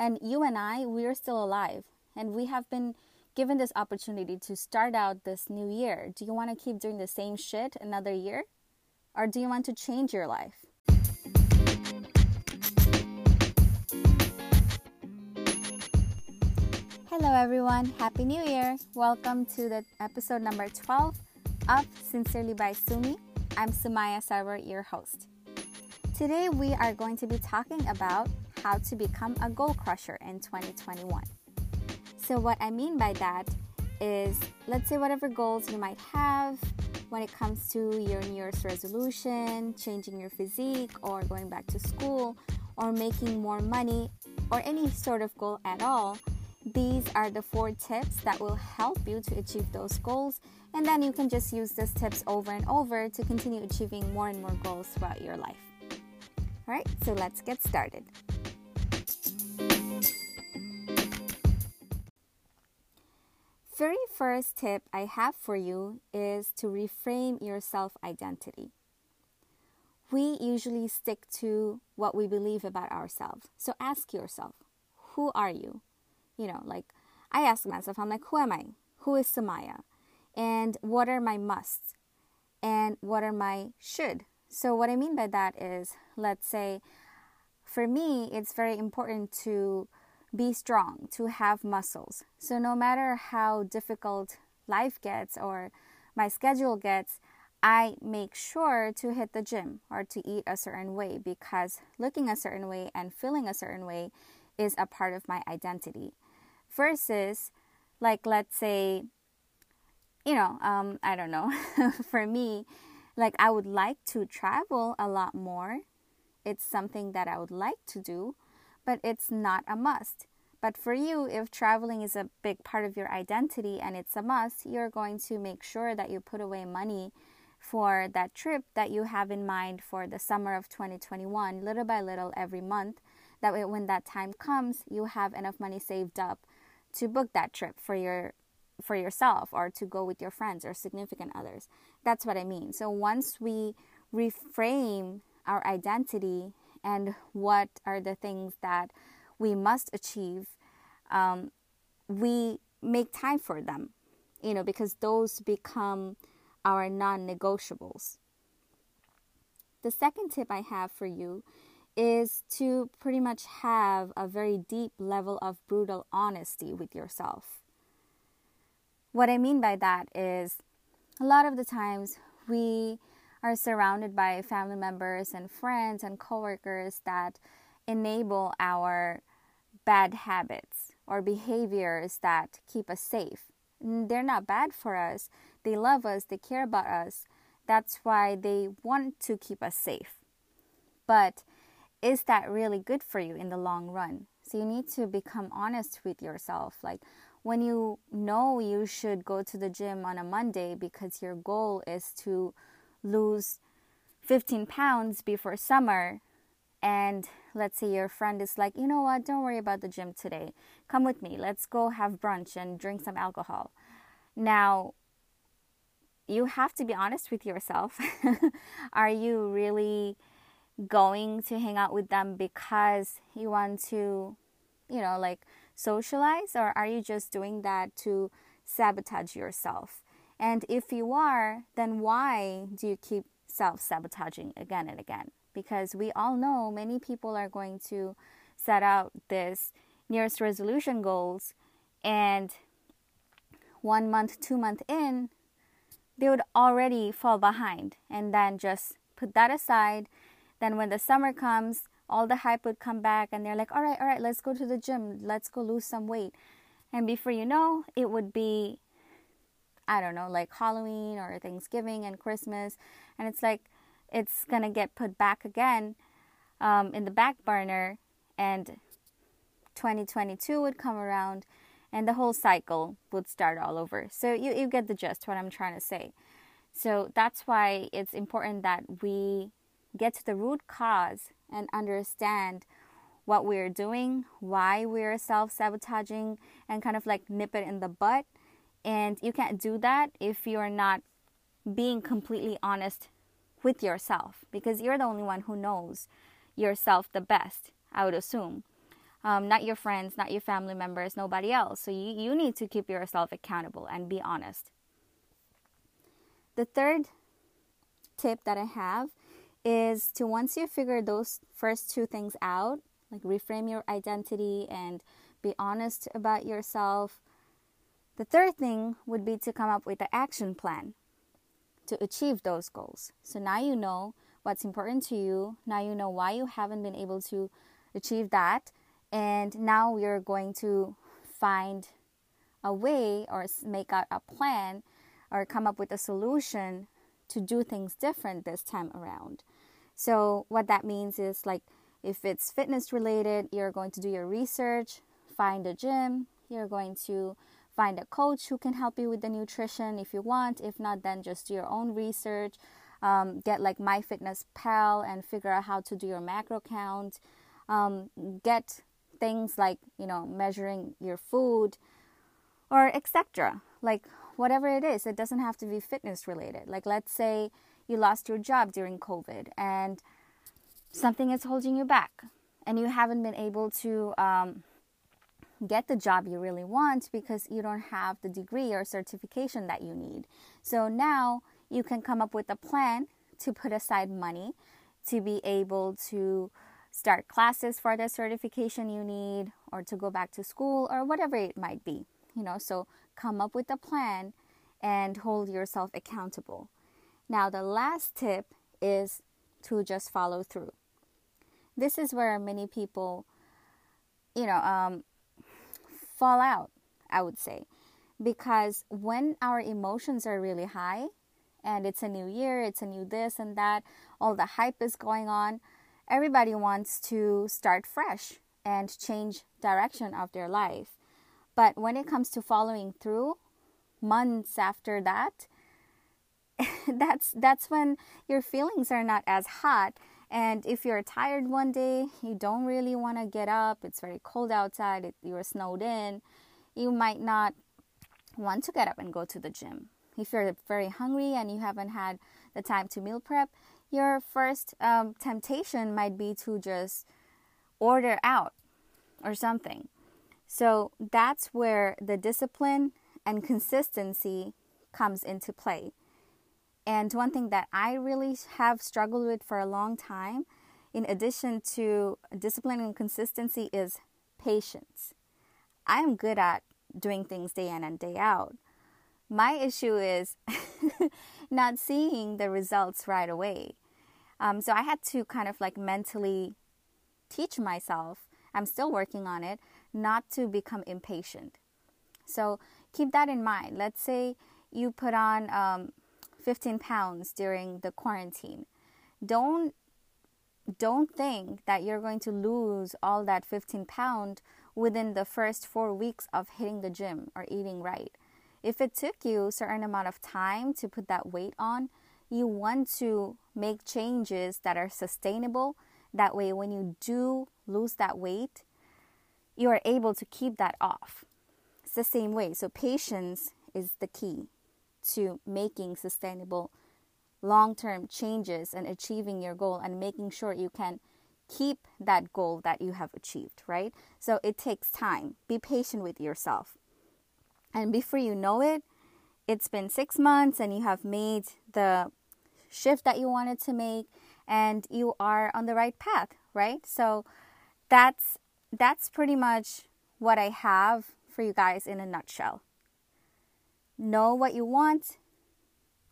And you and I, we're still alive and we have been given this opportunity to start out this new year. Do you want to keep doing the same shit another year? Or do you want to change your life? Hello, everyone. Happy New Year. Welcome to the episode number 12 of Sincerely by Sumi. I'm Sumaya Sarwar, your host. Today, we are going to be talking about how to become a goal crusher in 2021. So, what I mean by that is let's say whatever goals you might have when it comes to your New Year's resolution, changing your physique, or going back to school, or making more money, or any sort of goal at all these are the four tips that will help you to achieve those goals, and then you can just use these tips over and over to continue achieving more and more goals throughout your life. All right, so let's get started. First tip I have for you is to reframe your self identity. We usually stick to what we believe about ourselves. So ask yourself, who are you? you know, like I ask myself, I'm like, who am I? Who is Sumaya? And what are my musts? And what are my should? So, what I mean by that is, let's say, for me, it's very important to be strong, to have muscles. So, no matter how difficult life gets or my schedule gets, I make sure to hit the gym or to eat a certain way because looking a certain way and feeling a certain way is a part of my identity. Versus like let's say you know um, i don't know for me like i would like to travel a lot more. It's something that i would like to do but it's not a must but for you if traveling is a big part of your identity and it's a must you're going to make sure that you put away money for that trip that you have in mind for the summer of 2021 little by little every month that way when that time comes you have enough money saved up to book that trip for your for yourself or to go with your friends or significant others. That's what I mean. So once we reframe our identity and what are the things that we must achieve, um, we make time for them, you know, because those become our non negotiables. The second tip I have for you is to pretty much have a very deep level of brutal honesty with yourself. What I mean by that is a lot of the times we are surrounded by family members and friends and coworkers that enable our bad habits or behaviors that keep us safe. They're not bad for us. They love us, they care about us. That's why they want to keep us safe. But is that really good for you in the long run? So you need to become honest with yourself. Like when you know you should go to the gym on a Monday because your goal is to lose 15 pounds before summer, and let's say your friend is like, you know what, don't worry about the gym today. Come with me. Let's go have brunch and drink some alcohol. Now, you have to be honest with yourself. Are you really going to hang out with them because you want to, you know, like socialize, or are you just doing that to sabotage yourself? And if you are, then why do you keep self sabotaging again and again? Because we all know many people are going to set out this nearest resolution goals, and one month, two month in, they would already fall behind, and then just put that aside then when the summer comes, all the hype would come back and they're like, all right, all right, let's go to the gym. Let's go lose some weight. And before you know, it would be, I don't know, like Halloween or Thanksgiving and Christmas. And it's like, it's going to get put back again um, in the back burner. And 2022 would come around and the whole cycle would start all over. So you, you get the gist what I'm trying to say. So that's why it's important that we get to the root cause and understand what we're doing, why we're self sabotaging, and kind of like nip it in the butt. And you can't do that if you're not being completely honest with yourself because you're the only one who knows yourself the best, I would assume. um, not your friends, not your family members, nobody else. So you, you need to keep yourself accountable and be honest. The third tip that I have is to once you figure those first two things out, like reframe your identity and be honest about yourself. The third thing would be to come up with an action plan to achieve those goals. So now you know what's important to you. Now you know why you haven't been able to achieve that. And now we're going to find a way or make out a plan or come up with a solution to do things different this time around. So, what that means is like if it's fitness related, you're going to do your research, find a gym, you're going to find a coach who can help you with the nutrition if you want. If not, then just do your own research. Um, get like MyFitnessPal and figure out how to do your macro count. Um, get things like you know measuring your food or etc. Like whatever it is, it doesn't have to be fitness related. Like let's say you lost your job during COVID and something is holding you back and you haven't been able to um, get the job you really want because you don't have the degree or certification that you need. So now you can come up with a plan to put aside money to be able to start classes for the certification you need or to go back to school or whatever it might be. You know, so come up with a plan and hold yourself accountable. Now, the last tip is to just follow through. This is where many people, you know, um, fall out, I would say. Because when our emotions are really high and it's a new year, it's a new this and that, all the hype is going on, everybody wants to start fresh and change direction of their life. But when it comes to following through, months after that, that's that's when your feelings are not as hot and if you're tired one day, you don't really want to get up, it's very cold outside, it, you're snowed in, you might not want to get up and go to the gym. If you're very hungry and you haven't had the time to meal prep, your first um, temptation might be to just order out or something. So that's where the discipline and consistency comes into play. And one thing that I really have struggled with for a long time, in addition to discipline and consistency, is patience. I am good at doing things day in and day out. My issue is not seeing the results right away. Um, so I had to kind of like mentally teach myself, I'm still working on it, not to become impatient. So keep that in mind. Let's say you put on um, 15 pounds during the quarantine. Don't don't think that you're going to lose all that 15 pound within the first 4 weeks of hitting the gym or eating right. If it took you a certain amount of time to put that weight on, you want to make changes that are sustainable. That way when you do lose that weight, you are able to keep that off. It's the same way. So patience is the key to making sustainable long term changes and achieving your goal and making sure you can keep that goal that you have achieved, right? So it takes time. Be patient with yourself. And before you know it, it's been six months and you have made the shift that you wanted to make and you are on the right path, right? So that's that's pretty much what I have for you guys in a nutshell know what you want,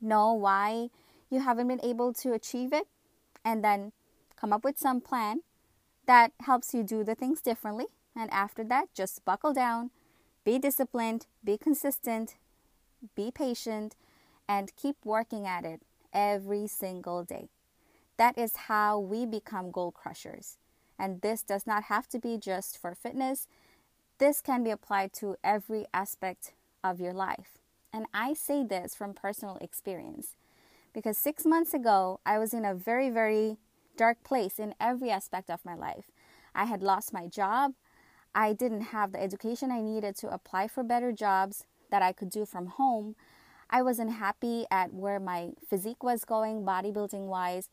know why you haven't been able to achieve it, and then come up with some plan that helps you do the things differently. And after that, just buckle down, be disciplined, be consistent, be patient, and keep working at it every single day. That is how we become goal crushers. And this does not have to be just for fitness, this can be applied to every aspect of your life. And I say this from personal experience because six months ago, I was in a very, very dark place in every aspect of my life. I had lost my job. I didn't have the education I needed to apply for better jobs that I could do from home. I wasn't happy at where my physique was going, bodybuilding wise.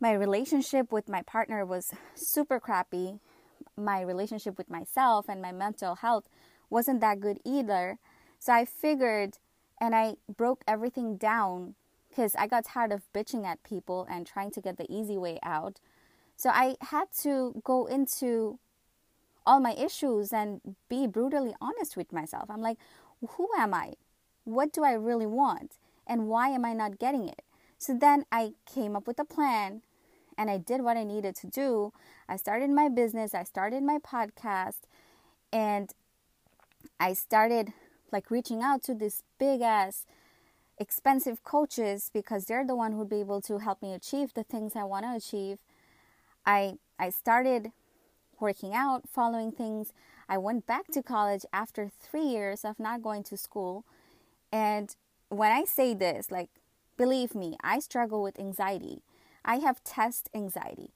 My relationship with my partner was super crappy. my relationship with myself and my mental health wasn't that good either. So I figured and I broke everything down because I got tired of bitching at people and trying to get the easy way out. So I had to go into all my issues and be brutally honest with myself. I'm like, who am I? What do I really want? And why am I not getting it? So then I came up with a plan and I did what I needed to do. I started my business, I started my podcast, and I started like reaching out to these big ass expensive coaches because they're the one who'd be able to help me achieve the things I want to achieve. I I started working out, following things. I went back to college after 3 years of not going to school. And when I say this, like believe me, I struggle with anxiety. I have test anxiety.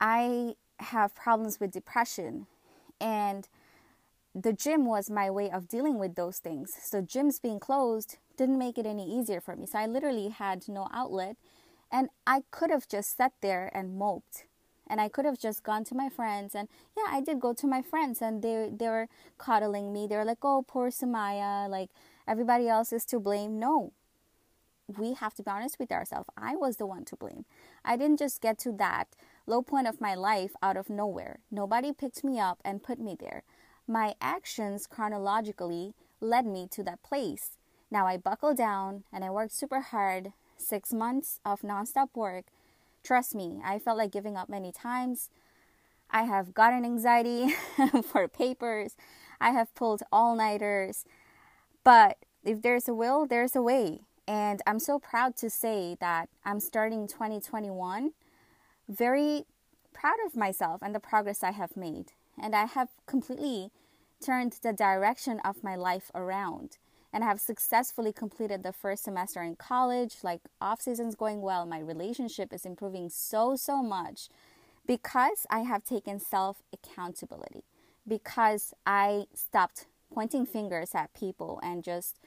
I have problems with depression and the gym was my way of dealing with those things. So gyms being closed didn't make it any easier for me. So I literally had no outlet and I could have just sat there and moped. And I could have just gone to my friends and yeah, I did go to my friends and they they were coddling me. They were like, "Oh, poor Sumaya, like everybody else is to blame." No. We have to be honest with ourselves. I was the one to blame. I didn't just get to that low point of my life out of nowhere. Nobody picked me up and put me there. My actions chronologically led me to that place. Now I buckled down and I worked super hard, six months of nonstop work. Trust me, I felt like giving up many times. I have gotten anxiety for papers. I have pulled all nighters. But if there's a will, there's a way. And I'm so proud to say that I'm starting 2021 very proud of myself and the progress I have made. And I have completely turned the direction of my life around and I have successfully completed the first semester in college. Like off season's going well, my relationship is improving so so much because I have taken self accountability. Because I stopped pointing fingers at people and just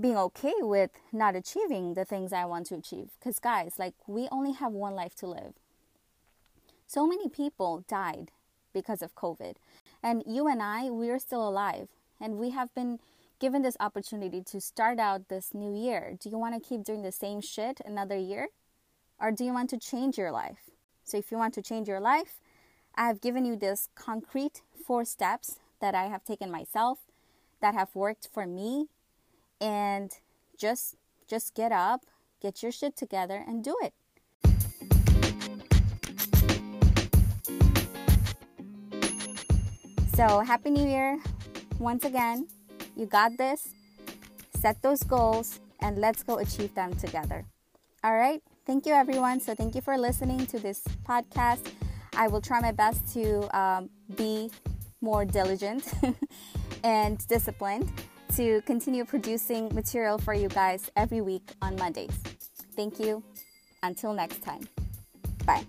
being okay with not achieving the things I want to achieve. Because, guys, like, we only have one life to live. So many people died because of COVID. And you and I, we're still alive and we have been given this opportunity to start out this new year. Do you want to keep doing the same shit another year? Or do you want to change your life? So, if you want to change your life, I have given you this concrete four steps that I have taken myself that have worked for me and just just get up, get your shit together and do it. So, Happy New Year once again. You got this. Set those goals and let's go achieve them together. All right. Thank you, everyone. So, thank you for listening to this podcast. I will try my best to um, be more diligent and disciplined to continue producing material for you guys every week on Mondays. Thank you. Until next time. Bye.